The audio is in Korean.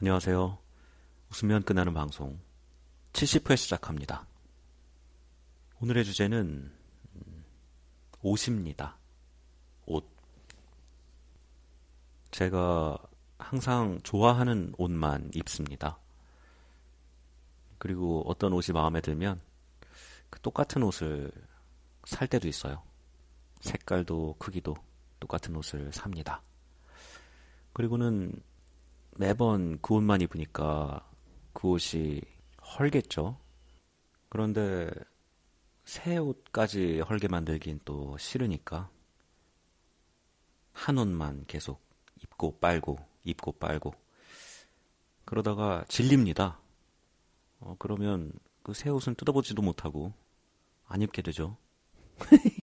안녕하세요. 웃으면 끝나는 방송 70회 시작합니다. 오늘의 주제는 음, 옷입니다. 옷. 제가 항상 좋아하는 옷만 입습니다. 그리고 어떤 옷이 마음에 들면 그 똑같은 옷을 살 때도 있어요. 색깔도 크기도 똑같은 옷을 삽니다. 그리고는 매번 그 옷만 입으니까 그 옷이 헐겠죠. 그런데 새 옷까지 헐게 만들긴 또 싫으니까 한 옷만 계속 입고 빨고 입고 빨고 그러다가 질립니다. 어, 그러면 그 새 옷은 뜯어보지도 못하고 안 입게 되죠.